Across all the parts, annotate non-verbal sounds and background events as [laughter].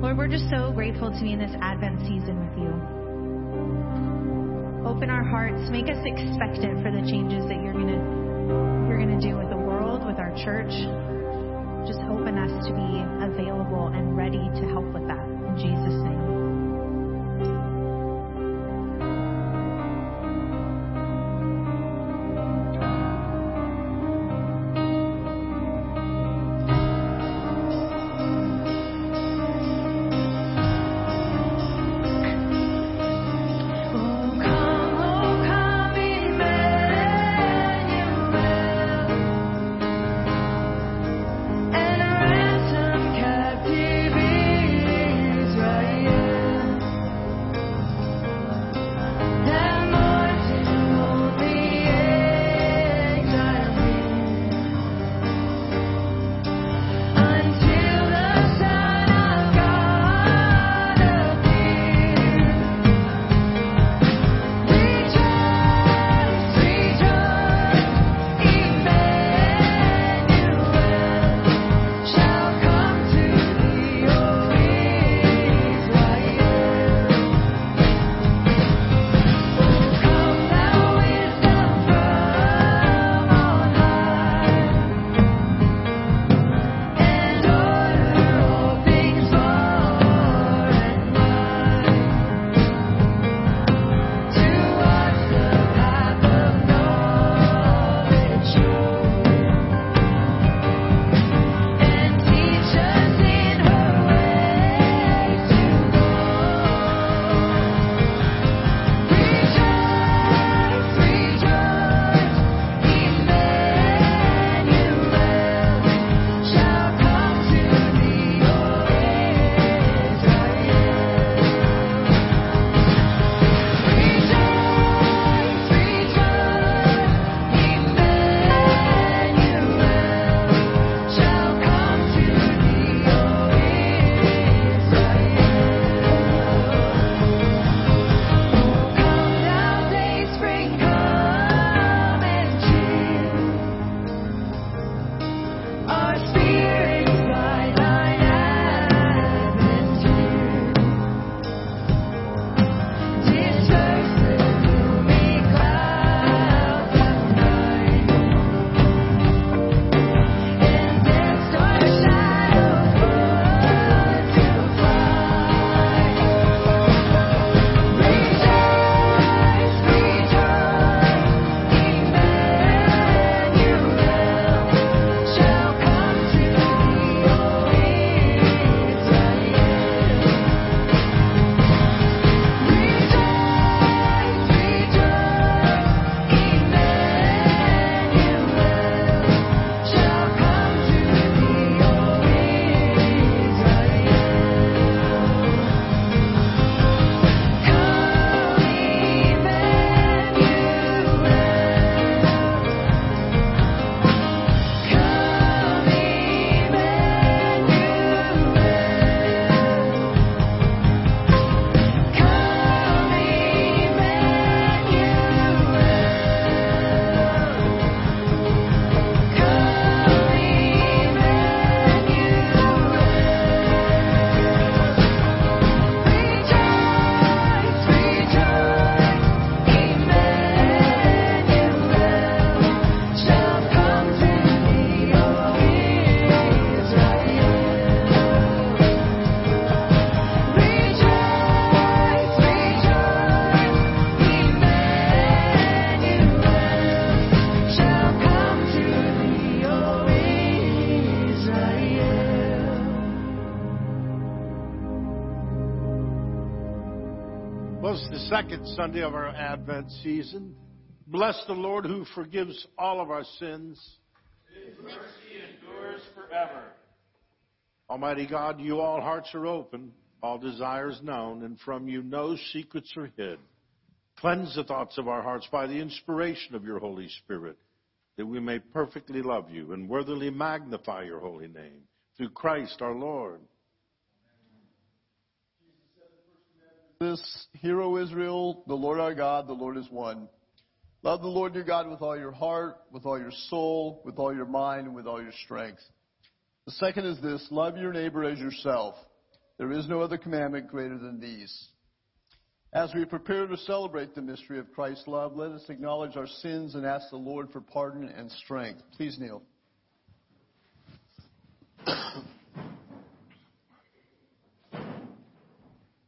Lord, we're just so grateful to be in this Advent season with you. Open our hearts, make us expectant for the changes that you're gonna you're gonna do with the world, with our church. Just open us to be available and ready to help with that. In Jesus' name. Sunday of our Advent season. Bless the Lord who forgives all of our sins. His mercy endures forever. Almighty God, you all hearts are open, all desires known, and from you no secrets are hid. Cleanse the thoughts of our hearts by the inspiration of your Holy Spirit, that we may perfectly love you and worthily magnify your holy name. Through Christ our Lord. This, Hear, O Israel, the Lord our God, the Lord is one. Love the Lord your God with all your heart, with all your soul, with all your mind, and with all your strength. The second is this love your neighbor as yourself. There is no other commandment greater than these. As we prepare to celebrate the mystery of Christ's love, let us acknowledge our sins and ask the Lord for pardon and strength. Please kneel.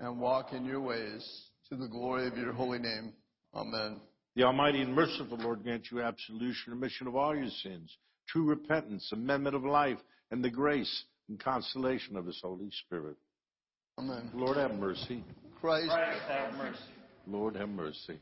and walk in your ways, to the glory of your holy name. Amen. The Almighty and merciful Lord grant you absolution, remission of all your sins, true repentance, amendment of life, and the grace and consolation of His Holy Spirit. Amen. Lord have mercy. Christ, Christ have mercy. Lord have mercy.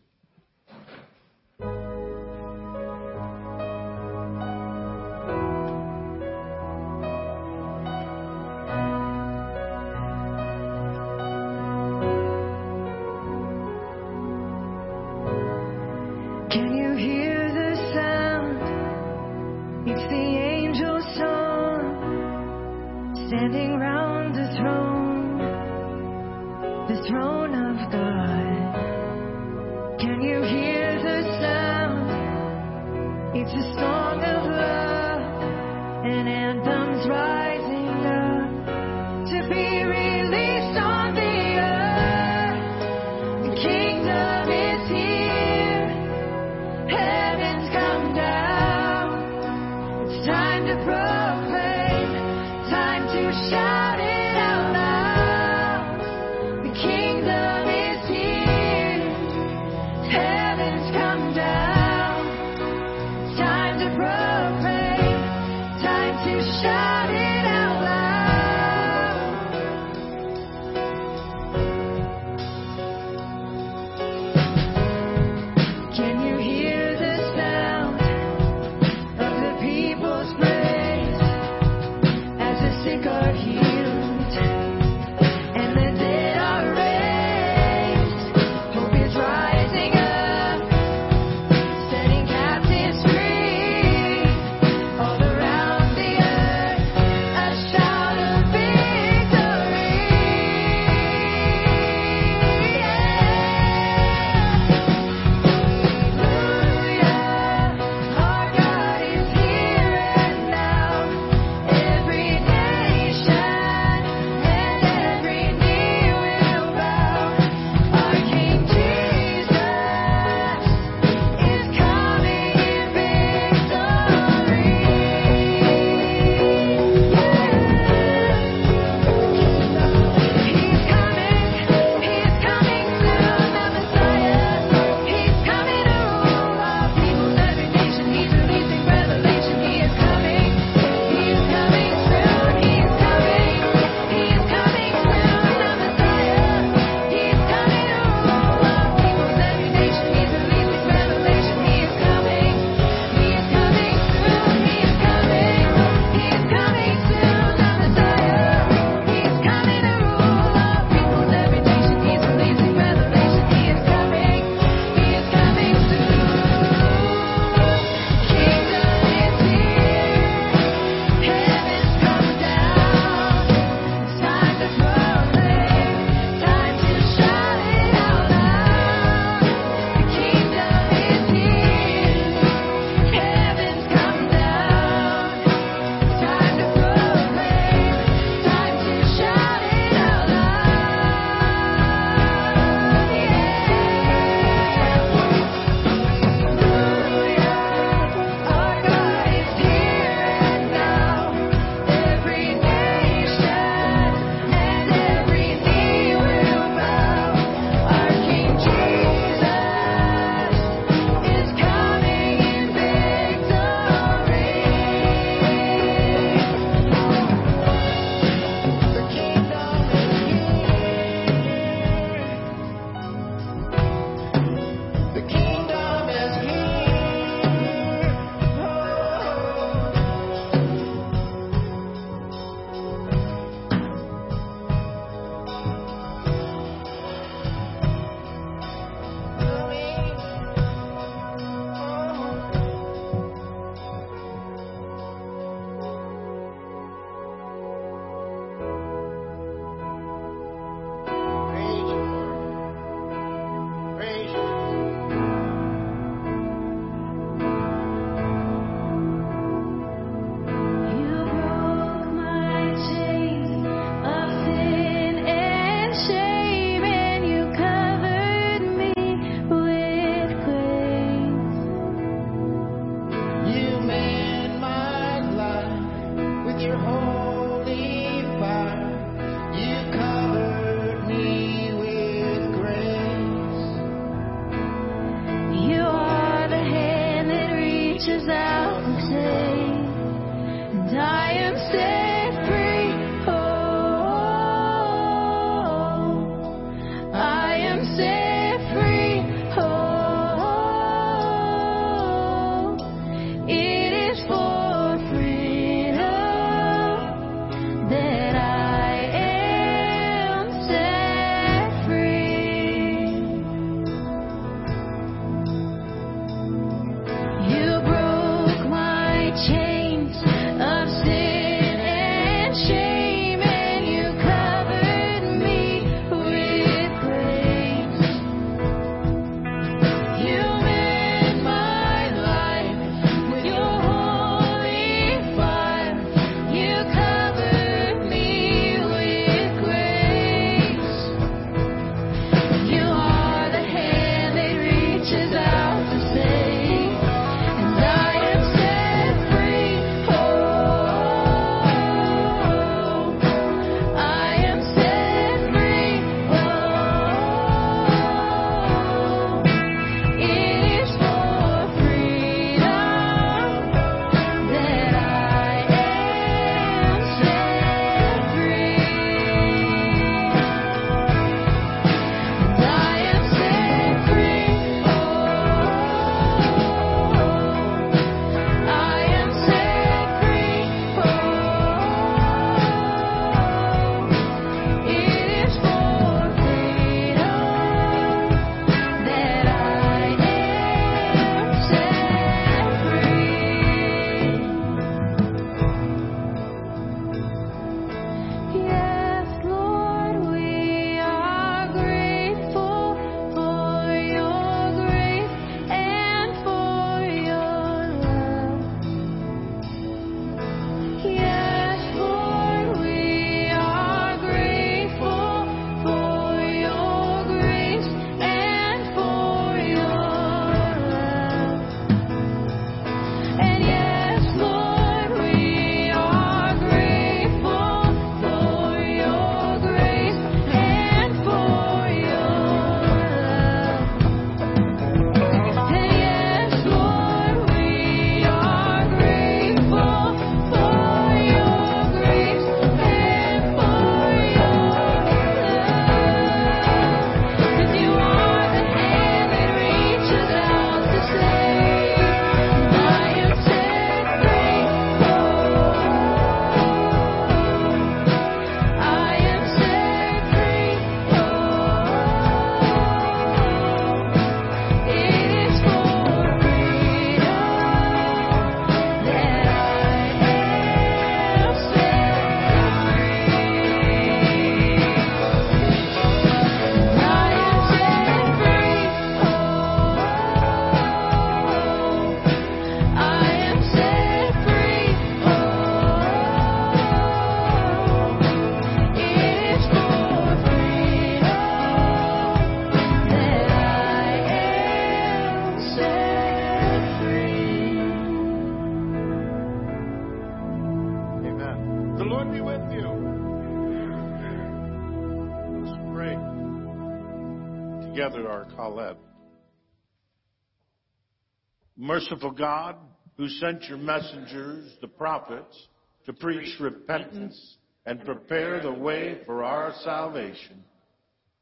Merciful God, who sent your messengers, the prophets, to preach repentance and prepare the way for our salvation,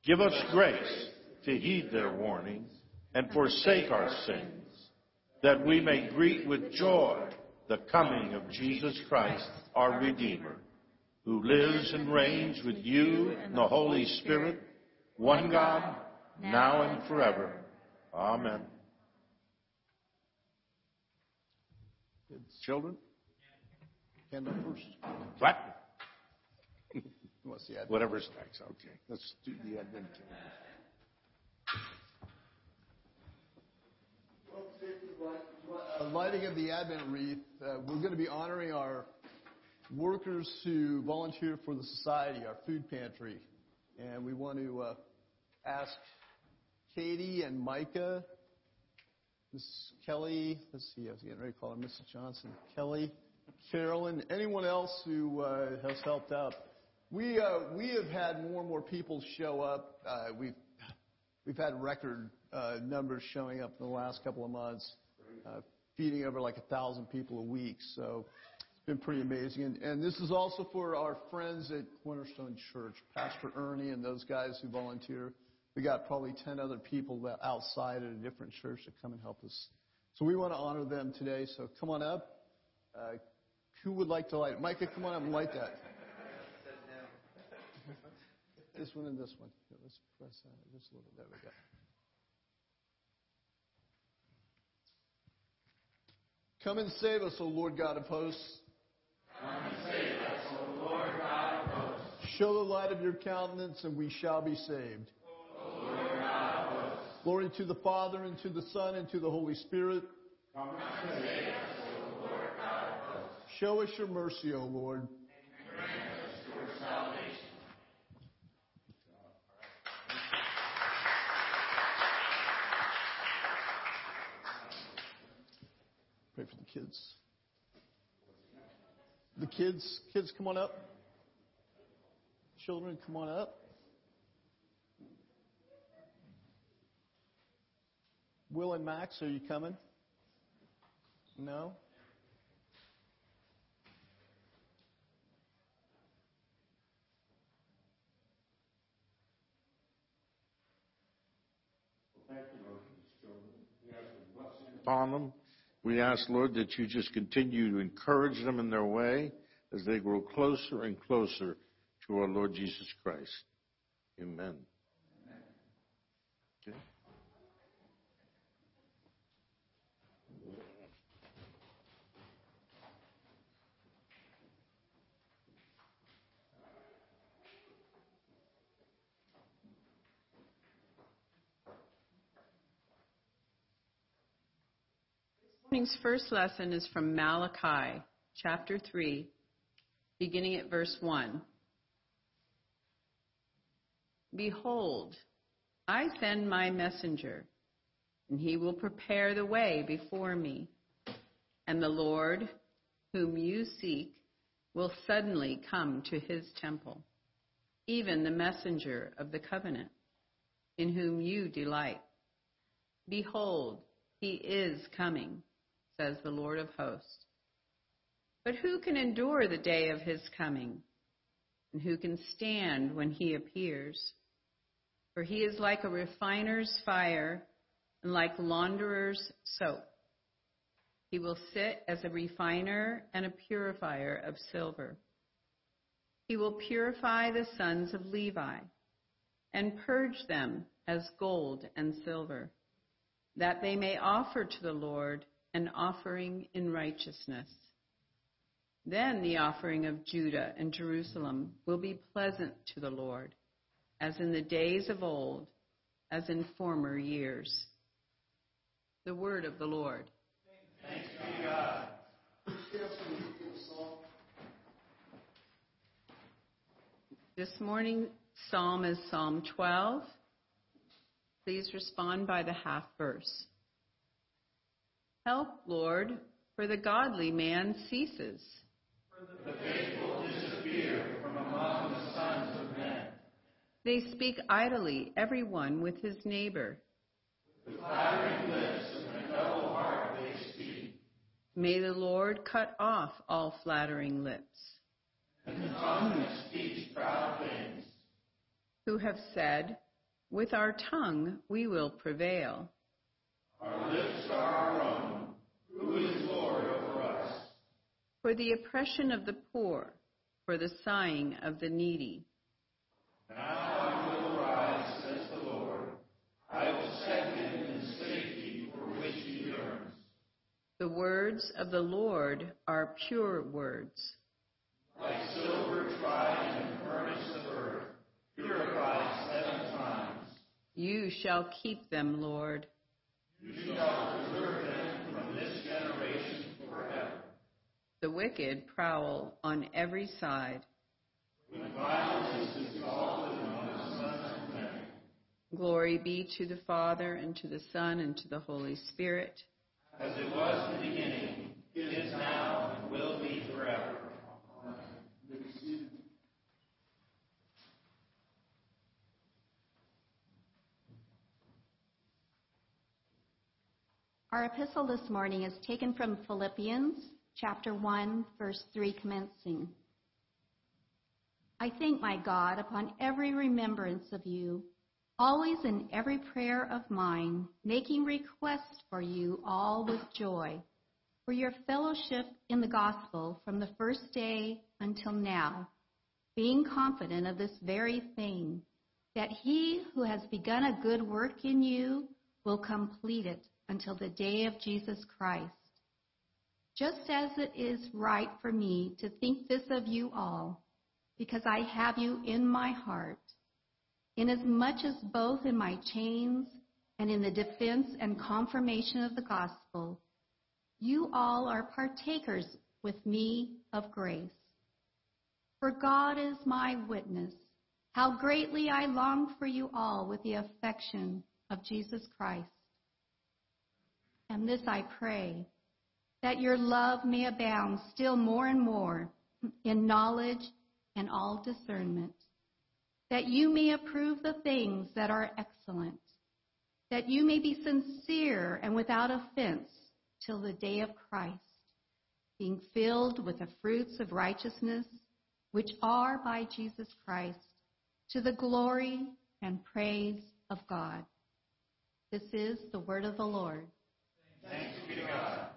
give us grace to heed their warnings and forsake our sins, that we may greet with joy the coming of Jesus Christ, our Redeemer, who lives and reigns with you in the Holy Spirit, one God, now and forever. Amen. Children? Hand up first. Flat? [laughs] Who wants the Advent? Whatever stacks. Okay, let's do the Advent calendar. Uh, lighting of the Advent wreath, uh, we're going to be honoring our workers who volunteer for the society, our food pantry. And we want to uh, ask Katie and Micah, Miss Kelly, let's see, I was getting ready to call her Mrs. Johnson, Kelly, Carolyn, anyone else who uh, has helped out. We, uh, we have had more and more people show up. Uh, we've, we've had record uh, numbers showing up in the last couple of months, uh, feeding over like a thousand people a week. So it's been pretty amazing. And, and this is also for our friends at Cornerstone Church, Pastor Ernie and those guys who volunteer. We got probably 10 other people outside at a different church to come and help us. So we want to honor them today. So come on up. Uh, who would like to light it? Micah, come on up and light that. [laughs] This one and this one. Let's press that just a little bit. There we go. Come and save us, O Lord God of hosts. Come and save us, O Lord God of hosts. Show the light of your countenance, and we shall be saved. O Lord God of hosts. Glory to the Father, and to the Son, and to the Holy Spirit. Come and save us, O Lord hosts. Show us your mercy, O Lord. Pray for the kids. The kids, kids, come on up. Children, come on up. Will and Max, are you coming? No? upon them. We ask, Lord, that you just continue to encourage them in their way as they grow closer and closer to our Lord Jesus Christ. Amen. Morning's first lesson is from Malachi, chapter 3, beginning at verse 1. Behold, I send my messenger, and he will prepare the way before me. And the Lord, whom you seek, will suddenly come to his temple, even the messenger of the covenant, in whom you delight. Behold, he is coming says the Lord of hosts. But who can endure the day of his coming? And who can stand when he appears? For he is like a refiner's fire and like launderer's soap. He will sit as a refiner and a purifier of silver. He will purify the sons of Levi and purge them as gold and silver, that they may offer to the Lord an offering in righteousness. Then the offering of Judah and Jerusalem will be pleasant to the Lord, as in the days of old, as in former years. The word of the Lord. Thanks be God. This morning, psalm is Psalm 12. Please respond by the half verse. Help, Lord, for the godly man ceases. For the faithful disappear from among the sons of men. They speak idly, every one with his neighbor. With flattering lips and a double heart they speak. May the Lord cut off all flattering lips. And the tongue that speaks proud things. Who have said, With our tongue we will prevail. Our lips are our own. Who is Lord over us? For the oppression of the poor, for the sighing of the needy. Now I will arise, says the Lord. I will set him in safety for which he yearns. The words of the Lord are pure words. Like silver tried in the furnace of earth, purified seven times. You shall keep them, Lord. You shall preserve them from this generation forever. The wicked prowl on every side. When violence is exalted among the sons of men. Glory be to the Father, and to the Son, and to the Holy Spirit. As it was in the beginning, it is now, and will be forever. Our epistle this morning is taken from Philippians chapter 1, verse 3, commencing. I thank my God upon every remembrance of you, always in every prayer of mine, making request for you all with joy, for your fellowship in the gospel from the first day until now, being confident of this very thing, that he who has begun a good work in you will complete it until the day of Jesus Christ. Just as it is right for me to think this of you all, because I have you in my heart, inasmuch as both in my chains and in the defense and confirmation of the gospel, you all are partakers with me of grace. For God is my witness, how greatly I long for you all with the affection of Jesus Christ. And this I pray, that your love may abound still more and more in knowledge and all discernment, that you may approve the things that are excellent, that you may be sincere and without offense till the day of Christ, being filled with the fruits of righteousness, which are by Jesus Christ, to the glory and praise of God. This is the word of the Lord. Thanks be to God.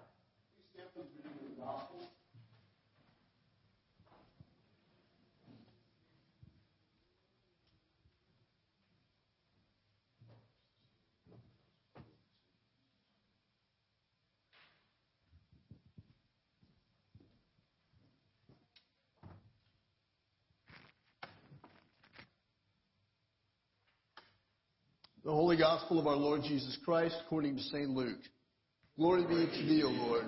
The Holy Gospel of our Lord Jesus Christ according to St. Luke. Glory be to thee, O Lord.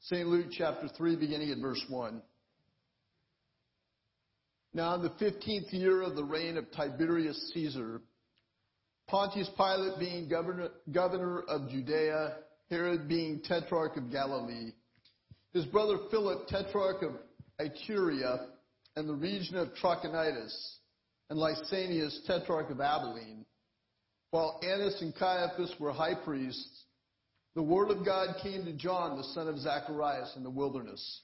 St. Luke chapter 3, beginning at verse 1. Now, in the fifteenth year of the reign of Tiberius Caesar, Pontius Pilate being governor, governor of Judea, Herod being tetrarch of Galilee, his brother Philip, tetrarch of Iturea, and the region of Trachonitis, and Lysanias, tetrarch of Abilene, while Annas and Caiaphas were high priests, the word of God came to John, the son of Zacharias, in the wilderness.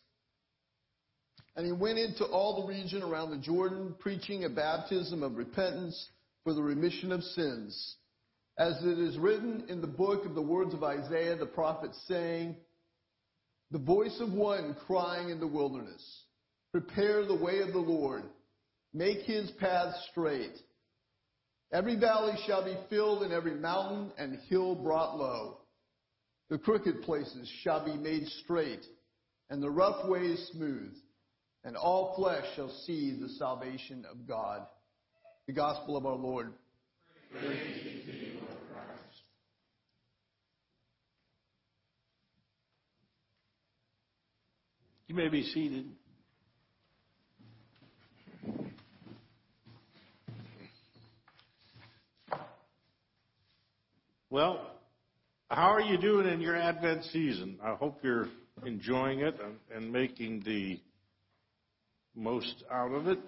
And he went into all the region around the Jordan, preaching a baptism of repentance for the remission of sins, as it is written in the book of the words of Isaiah the prophet, saying, The voice of one crying in the wilderness, Prepare the way of the Lord, make his path straight. Every valley shall be filled, and every mountain and hill brought low. The crooked places shall be made straight, and the rough ways smooth, and all flesh shall see the salvation of God. The gospel of our Lord. You may be seated. Well, how are you doing in your Advent season? I hope you're enjoying it and, making the most out of it.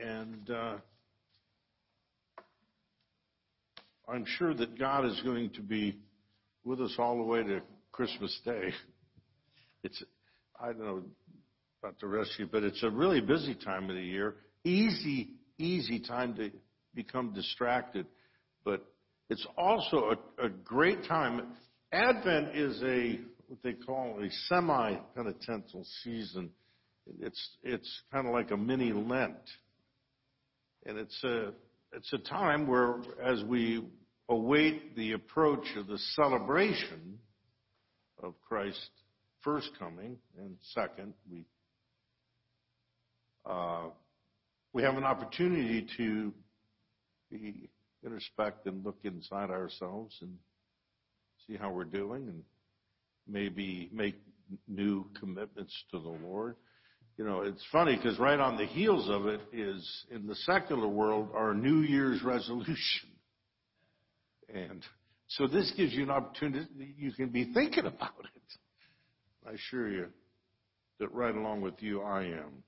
And uh, I'm sure that God is going to be with us all the way to Christmas Day. [laughs] It's, I don't know about the rest of you, but it's a really busy time of the year. Easy, easy time to become distracted, it's also a, a great time. Advent is a what they call a semi-penitential season. It's it's kind of like a mini Lent, and it's a it's a time where, as we await the approach of the celebration of Christ's first coming and second, we uh, we have an opportunity to be introspect and look inside ourselves and see how we're doing and maybe make new commitments to the Lord. You know, it's funny because right on the heels of it is in the secular world our New Year's resolution. And so this gives you an opportunity, you can be thinking about it. I assure you that right along with you I am.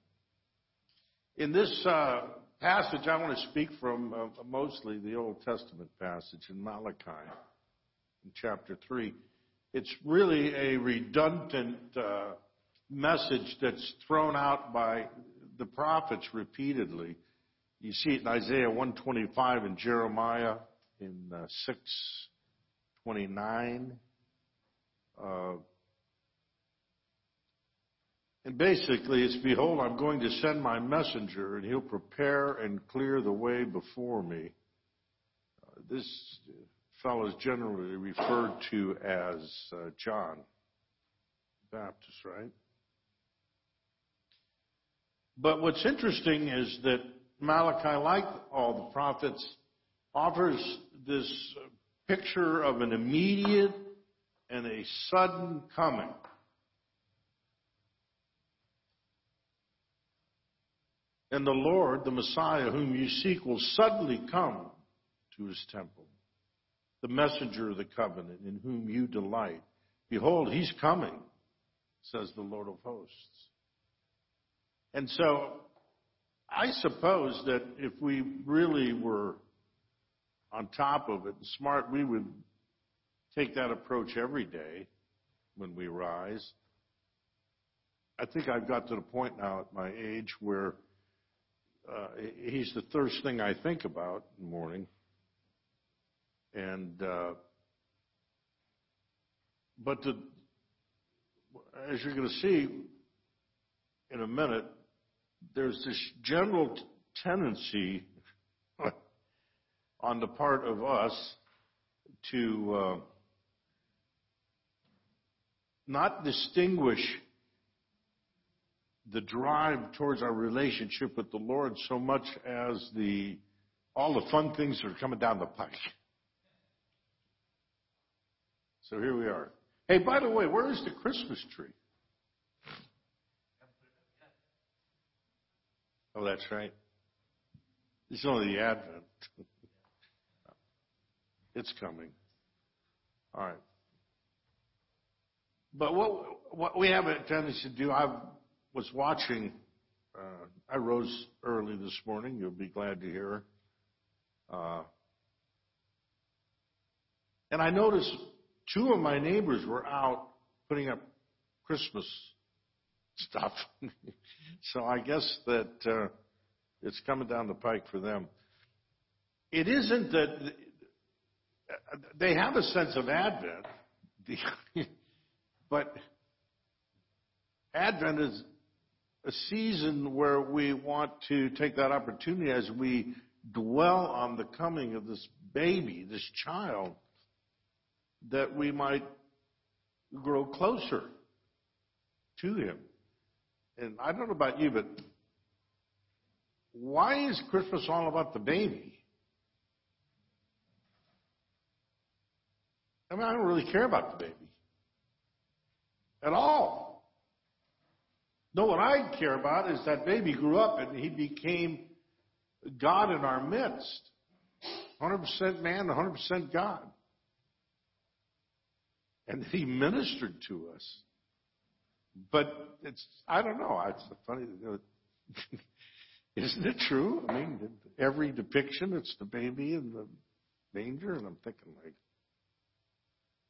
In this uh, passage, I want to speak from uh, mostly the Old Testament passage in Malachi in chapter 3. It's really a redundant uh, message that's thrown out by the prophets repeatedly. You see it in Isaiah 125 and Jeremiah in uh, 629. And basically, it's Behold, I'm going to send my messenger, and he'll prepare and clear the way before me. Uh, this fellow is generally referred to as uh, John Baptist, right? But what's interesting is that Malachi, like all the prophets, offers this picture of an immediate and a sudden coming. And the Lord, the Messiah, whom you seek, will suddenly come to his temple. The messenger of the covenant, in whom you delight. Behold, he's coming, says the Lord of hosts. And so, I suppose that if we really were on top of it and smart, we would take that approach every day when we rise. I think I've got to the point now at my age where uh, he's the first thing I think about in the morning. And, uh, but the, as you're going to see in a minute, there's this general t- tendency [laughs] on the part of us to uh, not distinguish the drive towards our relationship with the Lord so much as the all the fun things that are coming down the pike. So here we are. Hey, by the way, where is the Christmas tree? Oh, that's right. It's only the Advent. [laughs] it's coming. All right. But what what we have a tendency to do, I've was watching. Uh, I rose early this morning. You'll be glad to hear. Uh, and I noticed two of my neighbors were out putting up Christmas stuff. [laughs] so I guess that uh, it's coming down the pike for them. It isn't that they have a sense of Advent, [laughs] but Advent is a season where we want to take that opportunity as we dwell on the coming of this baby, this child, that we might grow closer to him. And I don't know about you, but why is Christmas all about the baby? I mean, I don't really care about the baby at all. No, what I care about is that baby grew up and he became God in our midst. 100% man, 100% God. And he ministered to us. But it's, I don't know, it's funny. [laughs] Isn't it true? I mean, every depiction, it's the baby in the manger, and I'm thinking like,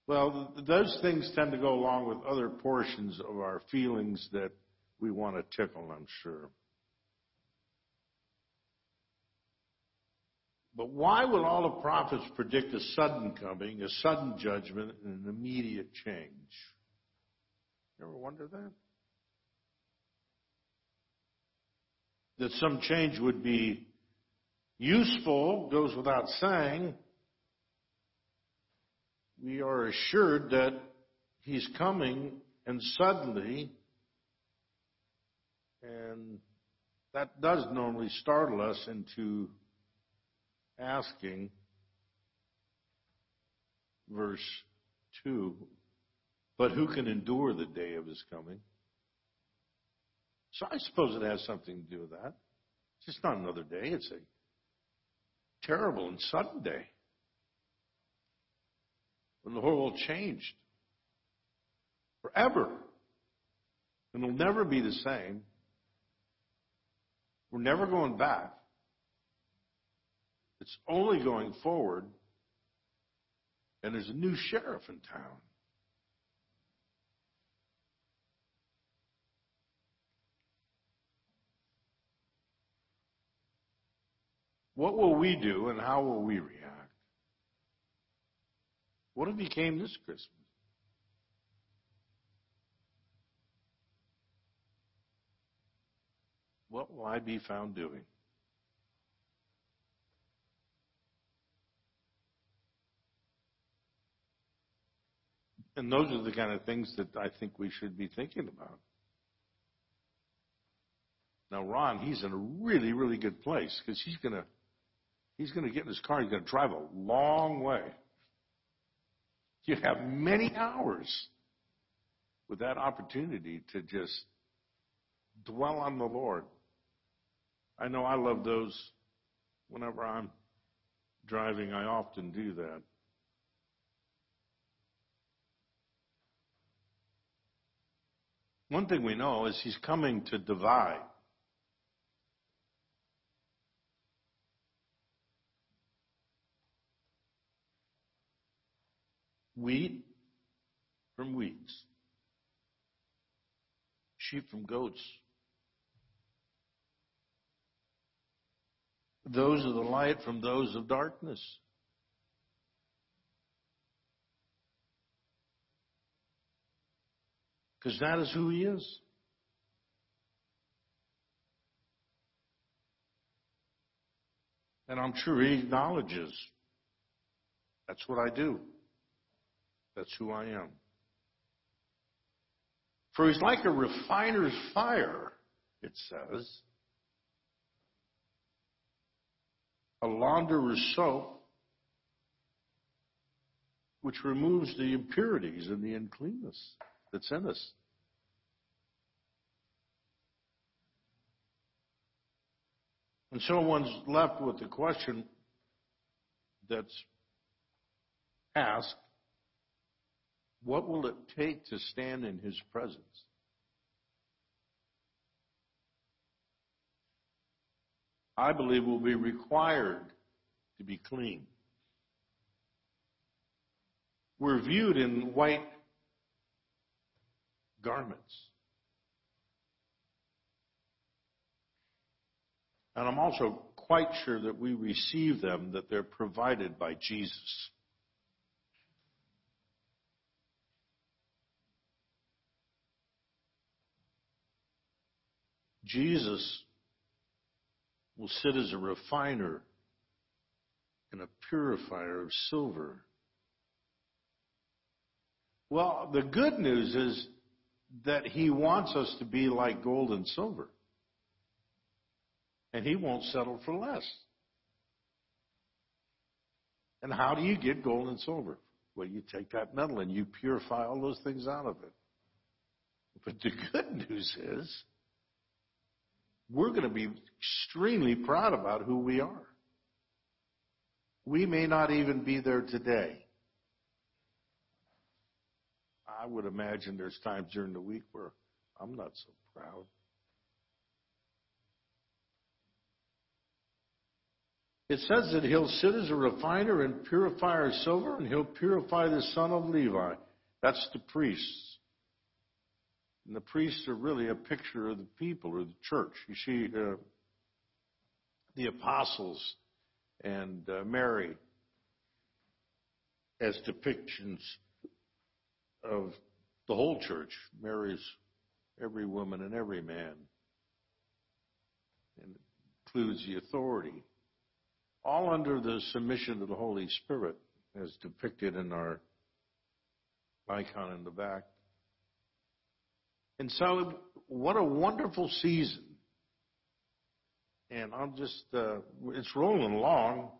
well, those things tend to go along with other portions of our feelings that we want to tickle, I'm sure. But why will all the prophets predict a sudden coming, a sudden judgment, and an immediate change? You ever wonder that? That some change would be useful goes without saying. We are assured that He's coming and suddenly, and that does normally startle us into asking, verse 2, but who can endure the day of his coming? So I suppose it has something to do with that. It's just not another day, it's a terrible and sudden day when the whole world changed forever. And it'll never be the same. We're never going back. It's only going forward. And there's a new sheriff in town. What will we do and how will we react? What if he came this Christmas? What will I be found doing? And those are the kind of things that I think we should be thinking about. Now, Ron, he's in a really, really good place because he's going to he's going to get in his car. He's going to drive a long way. You have many hours with that opportunity to just dwell on the Lord. I know I love those. Whenever I'm driving, I often do that. One thing we know is he's coming to divide. Wheat from weeds, sheep from goats. Those of the light from those of darkness. Because that is who he is. And I'm sure he acknowledges that's what I do. That's who I am. For he's like a refiner's fire, it says. A launderer's soap, which removes the impurities and the uncleanness that's in us. And so one's left with the question that's asked what will it take to stand in his presence? I believe will be required to be clean. We're viewed in white garments. And I'm also quite sure that we receive them, that they're provided by Jesus. Jesus will sit as a refiner and a purifier of silver. Well, the good news is that he wants us to be like gold and silver. And he won't settle for less. And how do you get gold and silver? Well, you take that metal and you purify all those things out of it. But the good news is, we're going to be extremely proud about who we are. We may not even be there today. I would imagine there's times during the week where I'm not so proud. It says that he'll sit as a refiner and purifier of silver, and he'll purify the son of Levi. That's the priests. And the priests are really a picture of the people or the church. You see, uh, the apostles and uh, Mary as depictions of the whole church. Mary's every woman and every man, and includes the authority, all under the submission of the Holy Spirit, as depicted in our icon in the back. And so, what a wonderful season. And I'm just, uh, it's rolling along.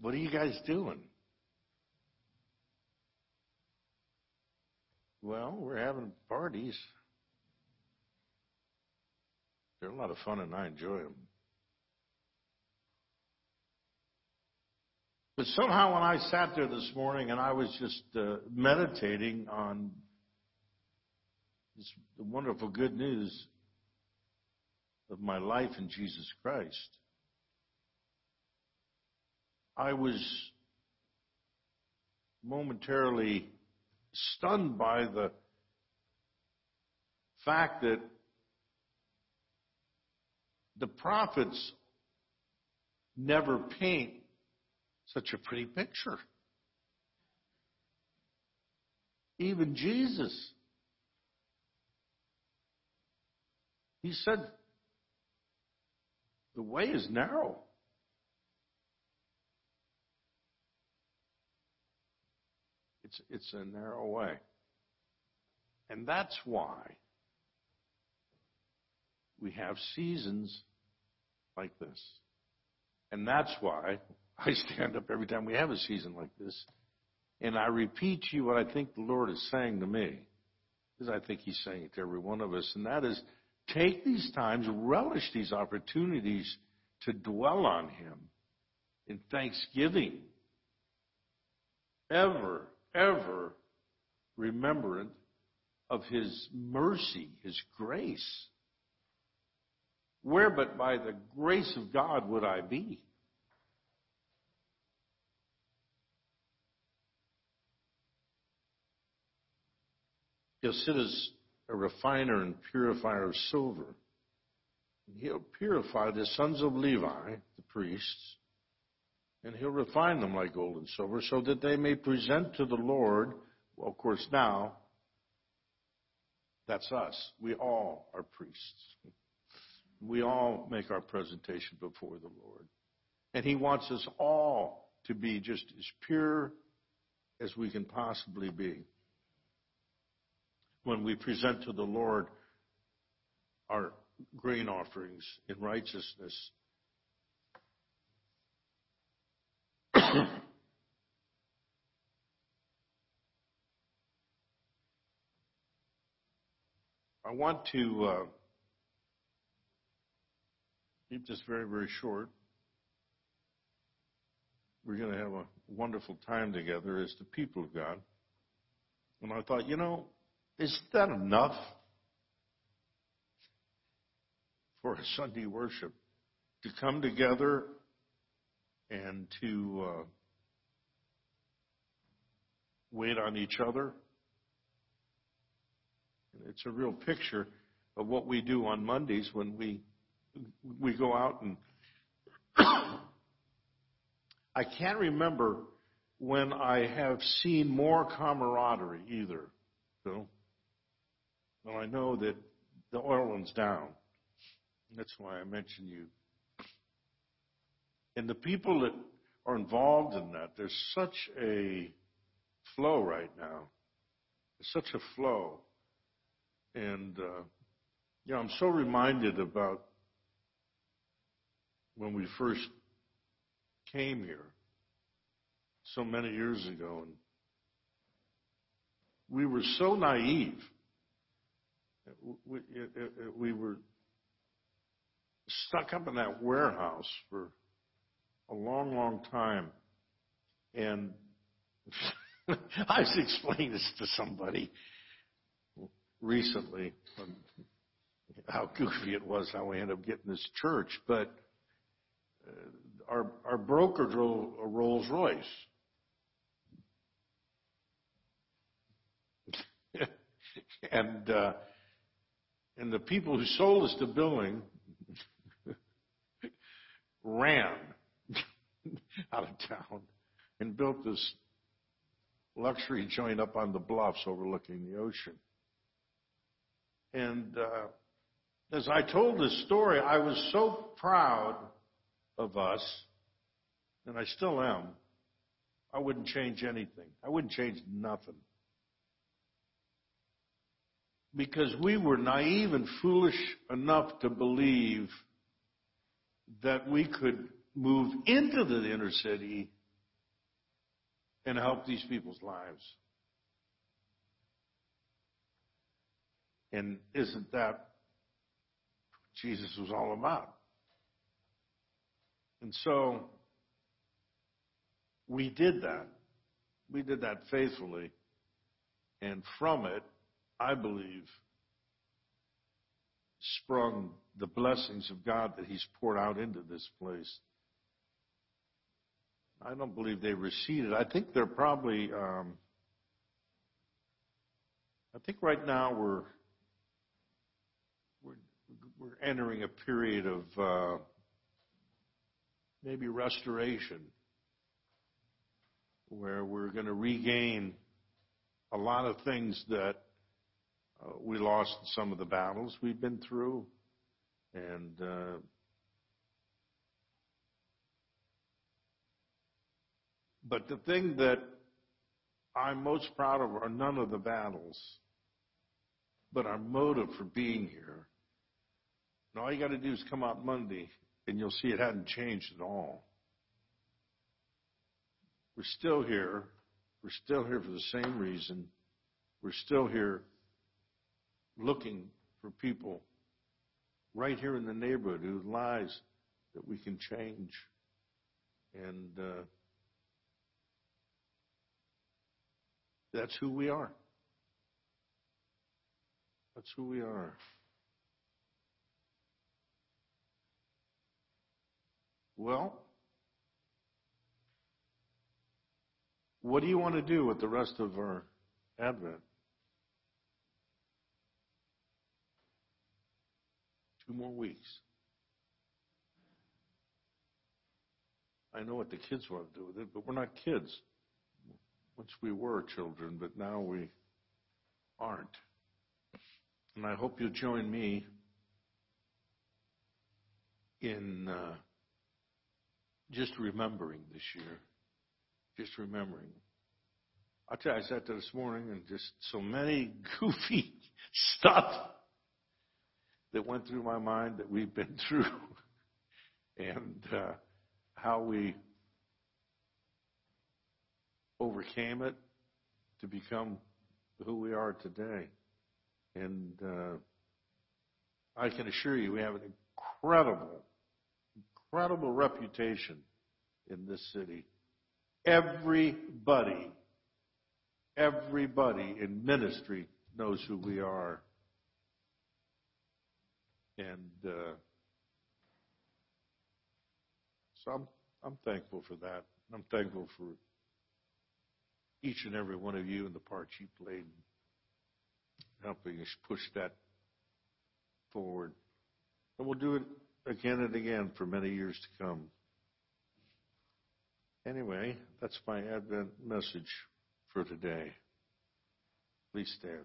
What are you guys doing? Well, we're having parties. They're a lot of fun and I enjoy them. But somehow when I sat there this morning and I was just uh, meditating on this the wonderful good news of my life in Jesus Christ, I was momentarily stunned by the fact that the prophets never paint such a pretty picture. Even Jesus. He said, the way is narrow. It's, it's a narrow way. And that's why we have seasons like this. And that's why I stand up every time we have a season like this. And I repeat to you what I think the Lord is saying to me. Because I think He's saying it to every one of us. And that is take these times, relish these opportunities to dwell on Him in thanksgiving. Ever ever remembrant of his mercy, his grace. Where but by the grace of God would I be? He'll sit as a refiner and purifier of silver. He'll purify the sons of Levi, the priests, and he'll refine them like gold and silver so that they may present to the Lord, well, of course, now, that's us. We all are priests. We all make our presentation before the Lord. And he wants us all to be just as pure as we can possibly be. When we present to the Lord our grain offerings in righteousness [coughs] I want to uh, keep this very, very short. We're going to have a wonderful time together as the people of God. And I thought, you know, is that enough for a Sunday worship? To come together and to uh, wait on each other. It's a real picture of what we do on Mondays when we we go out and [coughs] I can't remember when I have seen more camaraderie either. So, well, I know that the oil runs down. That's why I mentioned you and the people that are involved in that, there's such a flow right now. There's such a flow. And, uh, you know, I'm so reminded about when we first came here so many years ago. And we were so naive. We, we were stuck up in that warehouse for a long, long time. And [laughs] I was explaining this to somebody recently, how goofy it was how we ended up getting this church. But our, our broker drove a Rolls Royce. [laughs] and uh, and the people who sold us the building ran [laughs] out of town and built this luxury joint up on the bluffs overlooking the ocean. And uh, as I told this story, I was so proud of us, and I still am. I wouldn't change anything. I wouldn't change nothing. Because we were naive and foolish enough to believe that we could move into the inner city and help these people's lives. And isn't that what Jesus was all about? And so we did that. We did that faithfully. And from it, I believe, sprung the blessings of God that He's poured out into this place. I don't believe they receded. I think they're probably, um, I think right now we're, we're, we're entering a period of uh, maybe restoration where we're going to regain a lot of things that uh, we lost some of the battles we've been through. And uh, but the thing that I'm most proud of are none of the battles, but our motive for being here. And all you got to do is come out Monday, and you'll see it hadn't changed at all. We're still here. We're still here for the same reason. We're still here looking for people right here in the neighborhood whose lives that we can change. And uh, that's who we are. That's who we are. Well, what do you want to do with the rest of our Advent? Two more weeks. I know what the kids want to do with it, but we're not kids. Once we were children, but now we aren't. And I hope you'll join me in uh, just remembering this year. Just remembering. I'll tell you, I sat there this morning and just so many [laughs] goofy stuff that went through my mind that we've been [laughs] through and uh, how we overcame it to become who we are today. And uh, I can assure you, we have an incredible, incredible reputation in this city. Everybody, everybody in ministry knows who we are. And uh, so I'm, I'm thankful for that. I'm thankful for each and every one of you and the part you played in helping us push that forward. And we'll do it again and again for many years to come. Anyway, that's my Advent message for today. Please stand.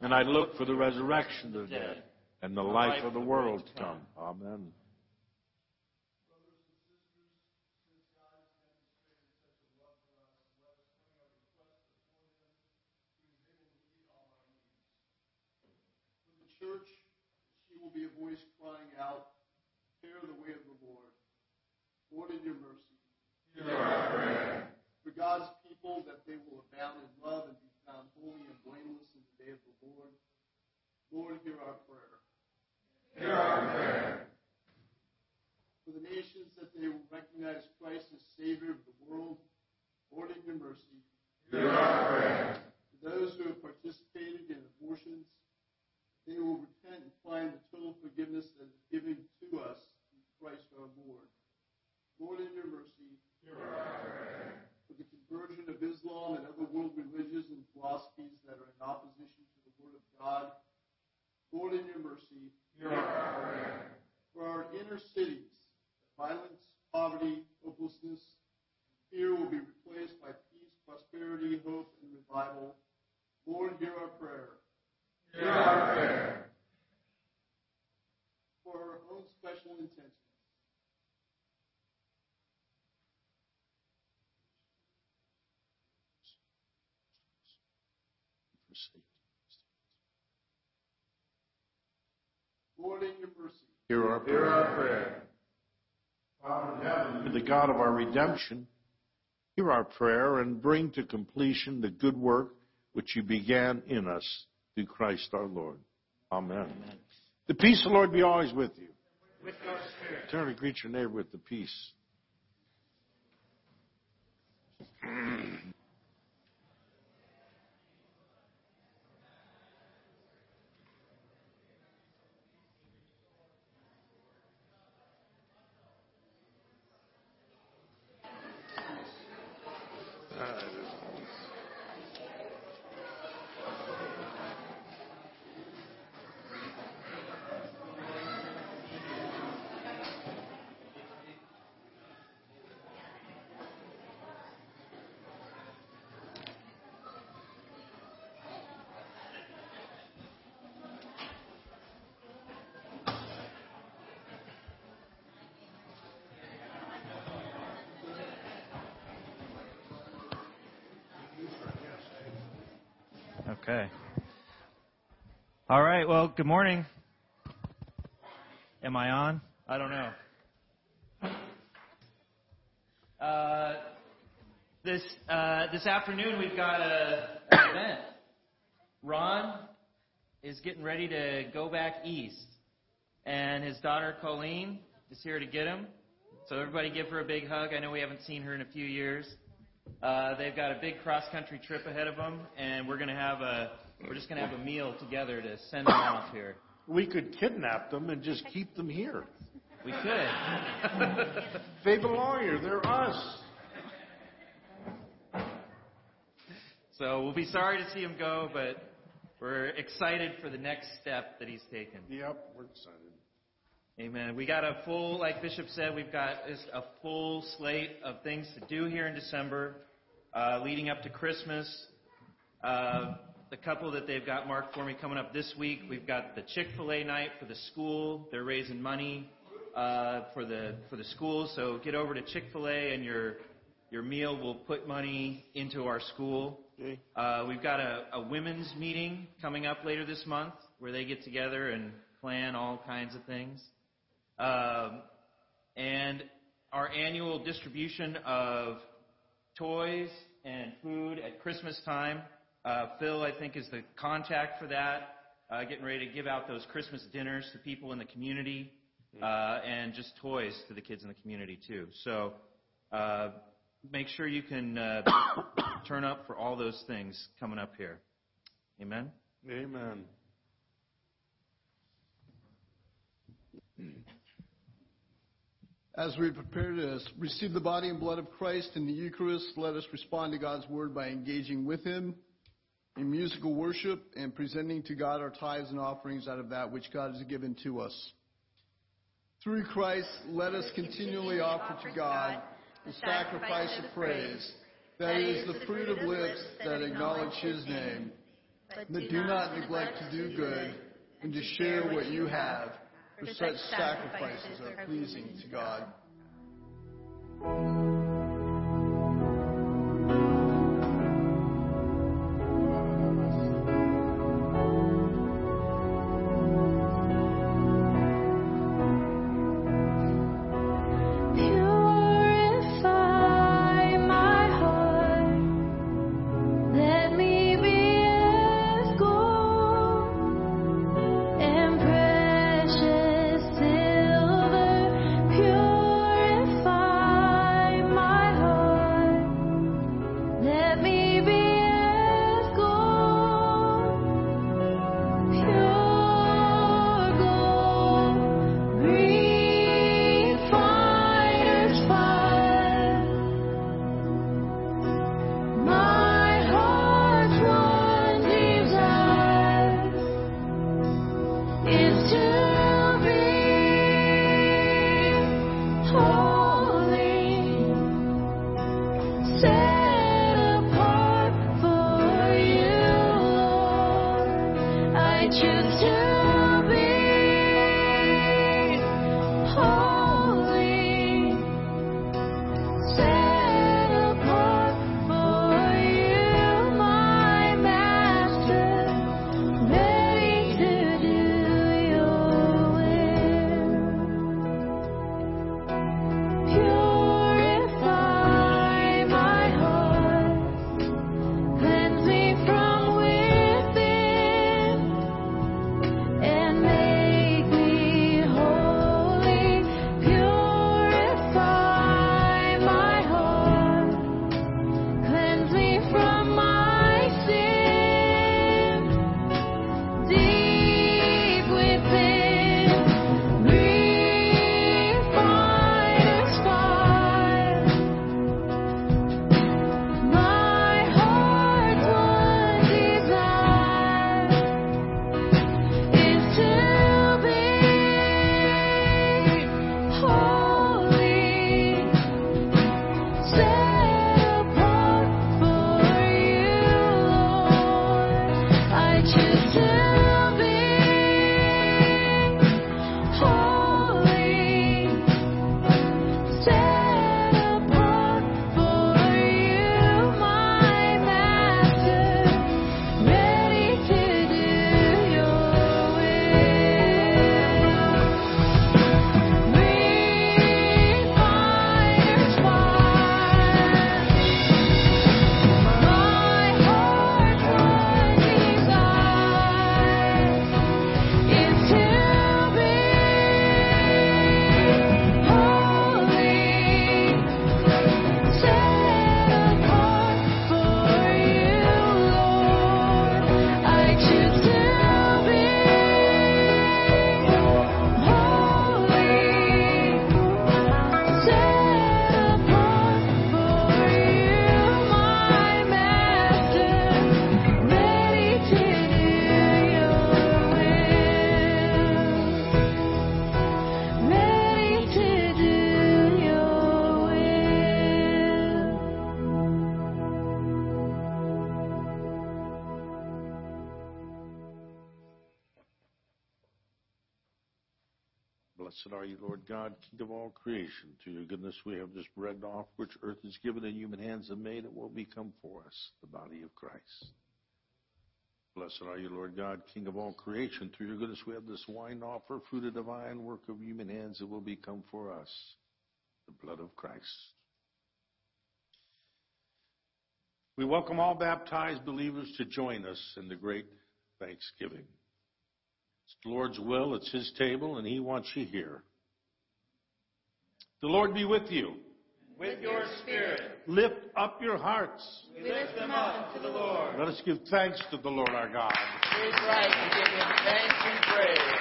and I look for the resurrection of the dead and the life of the world to come. Amen. The church, she will be a voice crying out, Prepare the way of the Lord. Lord, in your mercy. Hear our prayer. For God's people, that they will abound in love and be found holy and blameless in the day of the Lord. Lord, hear our prayer. Hear our prayer. For the nations, that they will recognize Christ as Savior of the world. Lord, in your mercy. Hear our prayer. For those who have participated in abortions, they will repent and find the total forgiveness that is given to us through Christ our Lord. Lord, in your mercy, Hear our prayer. for the conversion of Islam and other world religions and philosophies that are in opposition to the Word of God. Lord, in your mercy, Hear our prayer. for our inner cities, that violence, poverty, hopelessness, and fear will be replaced by peace, prosperity, hope, and revival. Lord, hear our prayer. Hear our prayer. For our own special intentions. In your mercy. Hear our Hear prayer. our prayer. Father in heaven, to the God of our redemption, hear our prayer and bring to completion the good work which you began in us through Christ our Lord. Amen. The peace of the Lord be always with you. with your spirit. Turn to greet your neighbor with the peace. Okay. All right. Well, good morning. Am I on? I don't know. Uh, this uh, this afternoon we've got a, an event. Ron is getting ready to go back east, and his daughter Colleen is here to get him. So everybody give her a big hug. I know we haven't seen her in a few years. Uh, they've got a big cross country trip ahead of them, and we're gonna have a we're just gonna have a meal together to send them off here. [coughs] We could kidnap them and just keep them here. We could. They belong here. They're us. so we'll be sorry to see him go, but we're excited for the next step that he's taken. Yep, we're excited. Amen. We got a full, like Bishop said, we've got just a full slate of things to do here in December, uh, leading up to Christmas. Uh, the couple that they've got marked for me coming up this week, we've got the Chick Fil A night for the school. They're raising money uh, for the for the school, so get over to Chick Fil A and your your meal will put money into our school. Uh, we've got a, a women's meeting coming up later this month where they get together and plan all kinds of things. Um, and our annual distribution of toys and food at Christmas time. Uh, Phil, I think, is the contact for that. Uh, getting ready to give out those Christmas dinners to people in the community uh, and just toys to the kids in the community too. So uh, make sure you can uh, [coughs] turn up for all those things coming up here. Amen. Amen. As we prepare to receive the body and blood of Christ in the Eucharist, let us respond to God's word by engaging with Him in musical worship and presenting to God our tithes and offerings out of that which God has given to us. Through Christ, let us continually offer to God the sacrifice of praise, that is the fruit of lips that acknowledge His name, but do not neglect to do good and to share what you have for such sacrifices are pleasing to God. All creation. To your goodness we have this bread off which earth is given and human hands have made. It will become for us the body of Christ. Blessed are you, Lord God, King of all creation. Through your goodness we have this wine offer, fruit of divine work of human hands that will become for us the blood of Christ. We welcome all baptized believers to join us in the great Thanksgiving. It's the Lord's will, it's His table, and He wants you here. The Lord be with you. With your spirit, Lift up your hearts. we lift them up to the Lord. Let us give thanks to the Lord our God. It is right to give him thanks and praise.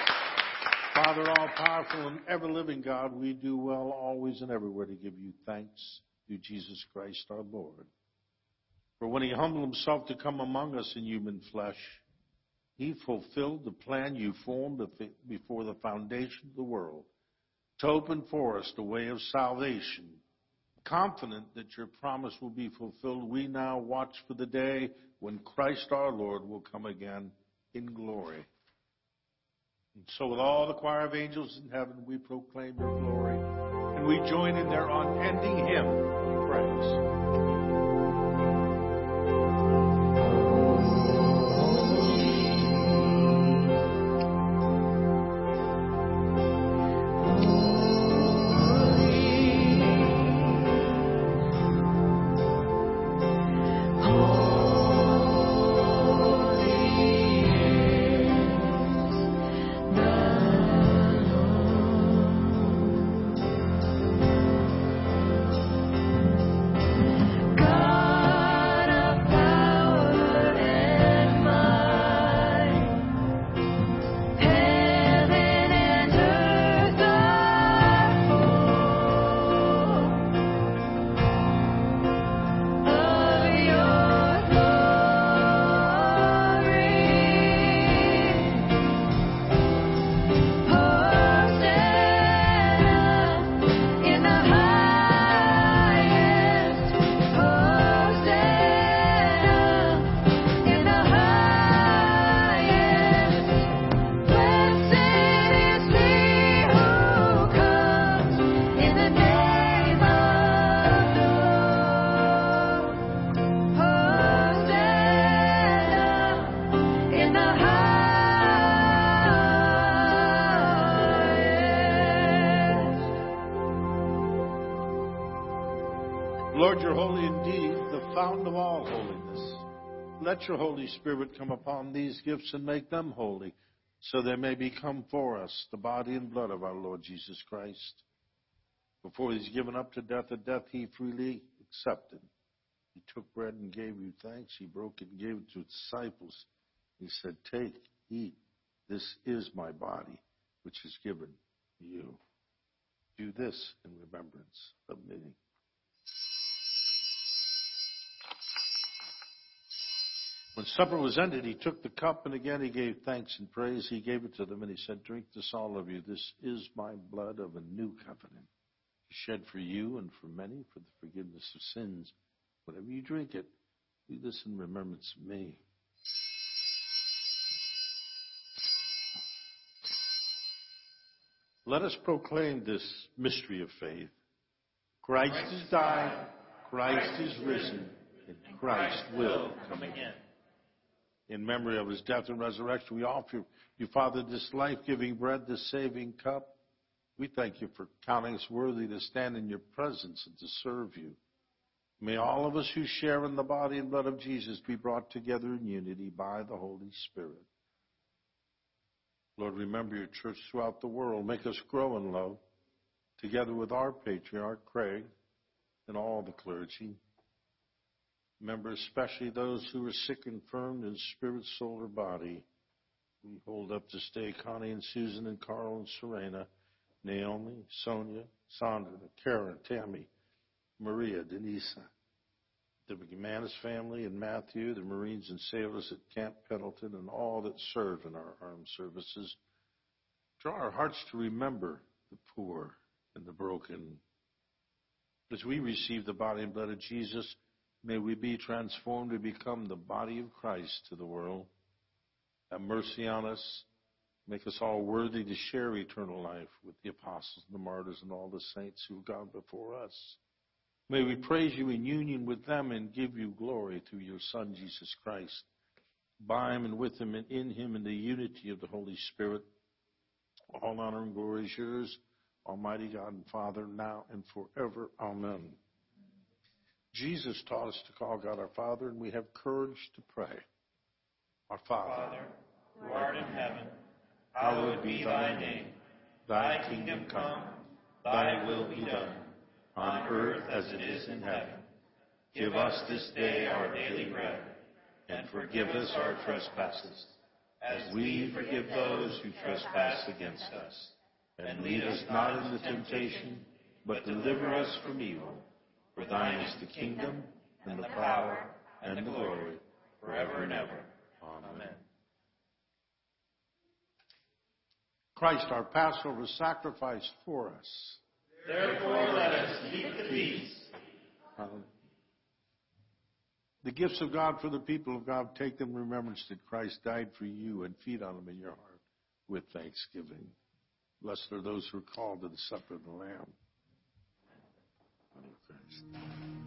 Father, all powerful and ever living God, we do well always and everywhere to give you thanks through Jesus Christ our Lord. For when he humbled himself to come among us in human flesh, he fulfilled the plan you formed before the foundation of the world to open for us the way of salvation. Confident that your promise will be fulfilled, we now watch for the day when Christ our Lord will come again in glory. And so with all the choir of angels in heaven, we proclaim your glory, and we join in their unending hymn of praise. Let your Holy Spirit come upon these gifts and make them holy, so they may become for us the body and blood of our Lord Jesus Christ. Before he's given up to death, a death he freely accepted. He took bread and gave you thanks. He broke it and gave it to his disciples. He said, Take, eat. This is my body, which is given you. Do this in remembrance of me. When supper was ended, he took the cup and again he gave thanks and praise. He gave it to them and he said, Drink this, all of you. This is my blood of a new covenant, shed for you and for many for the forgiveness of sins. Whenever you drink it, do this in remembrance of me. Let us proclaim this mystery of faith. Christ has died, Christ is risen, and Christ will come again. In memory of his death and resurrection, we offer you, Father, this life giving bread, this saving cup. We thank you for counting us worthy to stand in your presence and to serve you. May all of us who share in the body and blood of Jesus be brought together in unity by the Holy Spirit. Lord, remember your church throughout the world. Make us grow in love, together with our patriarch, Craig, and all the clergy. Remember especially those who are sick and infirmed in spirit, soul, or body. We hold up to stay Connie and Susan and Carl and Serena, Naomi, Sonia, Sandra, Karen, Tammy, Maria, Denisa, the McManus family and Matthew, the Marines and sailors at Camp Pendleton, and all that serve in our armed services. Draw our hearts to remember the poor and the broken. As we receive the body and blood of Jesus, may we be transformed to become the body of Christ to the world. Have mercy on us. Make us all worthy to share eternal life with the apostles and the martyrs and all the saints who have gone before us. May we praise you in union with them and give you glory through your Son, Jesus Christ. by him and with him and in him in the unity of the Holy Spirit. All honor and glory is yours, Almighty God and Father, now and forever. Amen. Jesus taught us to call God our Father, and we have courage to pray. Our Father, Father, who art in heaven, hallowed be thy name. Thy kingdom come, thy will be done, on earth as it is in heaven. Give us this day our daily bread, and forgive us our trespasses, as we forgive those who trespass against us. And lead us not into temptation, but deliver us from evil. For thine is the kingdom, and the power, and the glory, forever and ever. Amen. Christ, our Passover sacrifice for us. Therefore let us keep the peace. Um, the gifts of God for the people of God, take them in remembrance that Christ died for you and feed on them in your heart with thanksgiving. Blessed are those who are called to the supper of the Lamb. Christ.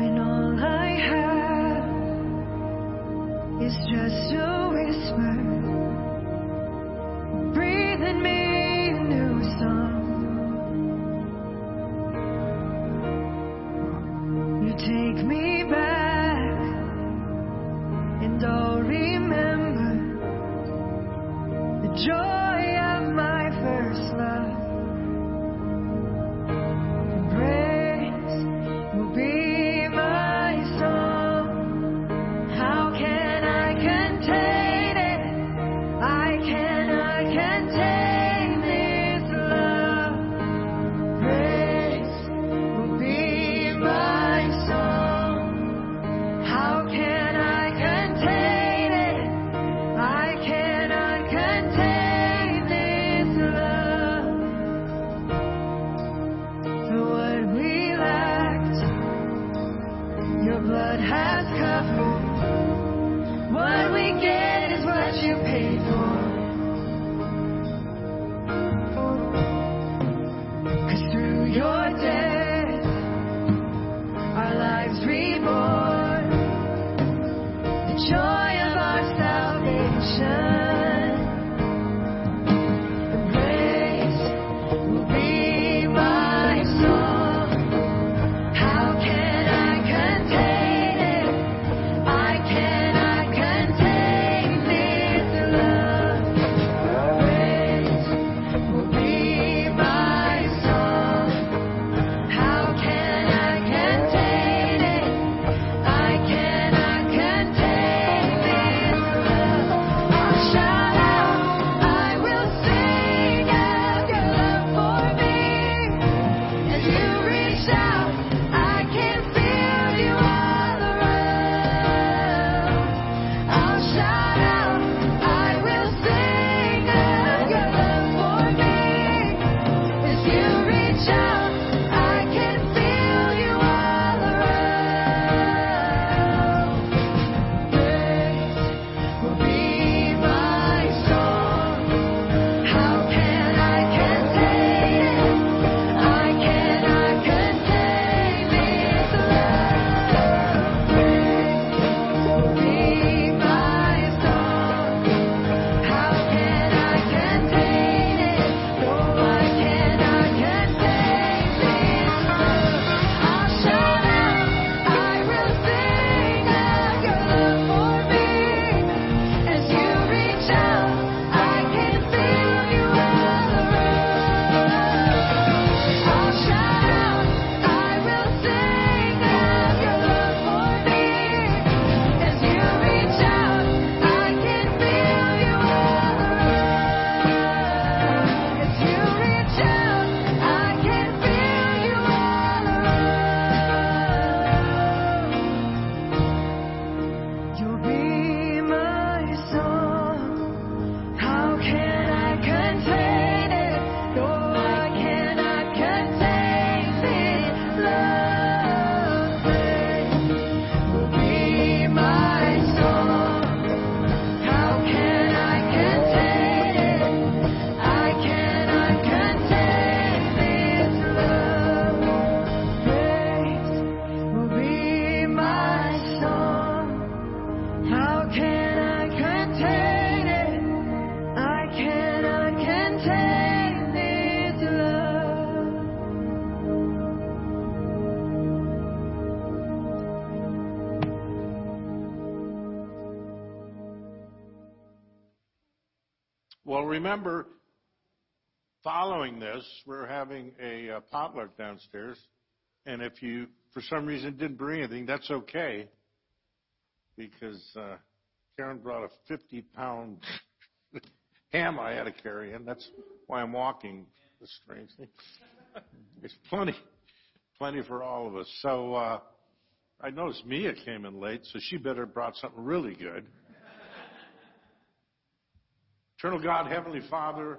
When all I have is just a whisper, we're having a uh, potluck downstairs. And if you, for some reason, didn't bring anything, that's okay. Because uh, Karen brought a 50 pound [laughs] ham I had to carry in. That's why I'm walking this strange thing. [laughs] There's plenty, plenty for all of us. So uh, I noticed Mia came in late, so she better brought something really good. [laughs] Eternal God, Heavenly Father,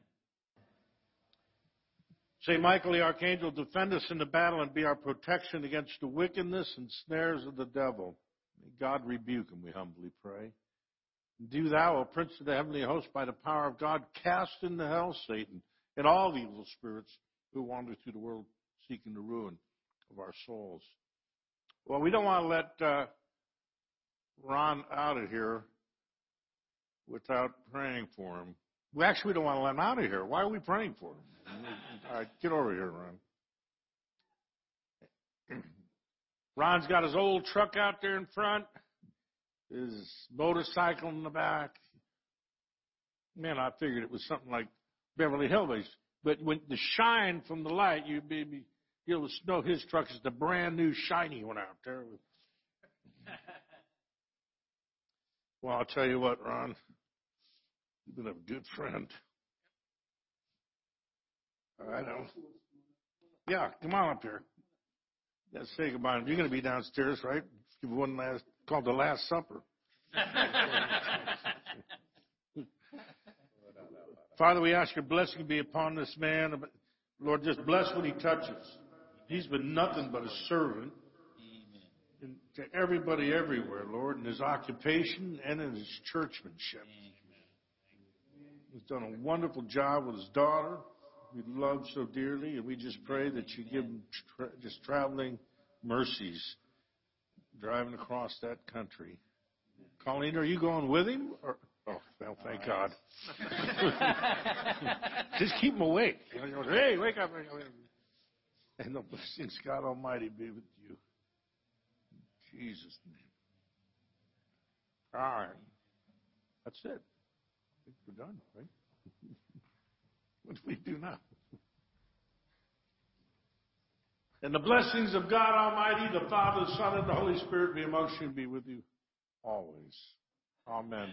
Say, Michael the Archangel, defend us in the battle and be our protection against the wickedness and snares of the devil. May God rebuke him, we humbly pray. Do thou, O Prince of the heavenly host, by the power of God, cast into hell Satan and all evil spirits who wander through the world seeking the ruin of our souls. Well, we don't want to let uh, Ron out of here without praying for him. We actually don't want to let him out of here. Why are we praying for him? All right, get over here, Ron. [clears throat] Ron's got his old truck out there in front his motorcycle in the back. Man, I figured it was something like Beverly Hills. But when the shine from the light, you'd be, be able to know his truck is the brand new shiny one out there. [laughs] well, I'll tell you what, Ron. You've been a good friend. I know. Yeah, come on up here. Let's say goodbye. You're going to be downstairs, right? Give one last called the Last Supper. [laughs] Father, we ask your blessing be upon this man. Lord, just bless what he touches. He's been nothing but a servant to everybody everywhere, Lord, in his occupation and in his churchmanship. He's done a wonderful job with his daughter, we love so dearly, and we just pray that you give him tra- just traveling mercies driving across that country. Colleen, are you going with him? Or, oh, well, thank God. [laughs] Just keep him awake. hey, wake up. And the blessings God Almighty be with you. In Jesus' name. All right. That's it. Think we're done, right? [laughs] what do we do now? And the blessings of God Almighty, the Father, the Son, and the Holy Spirit be amongst you and be with you always. Amen.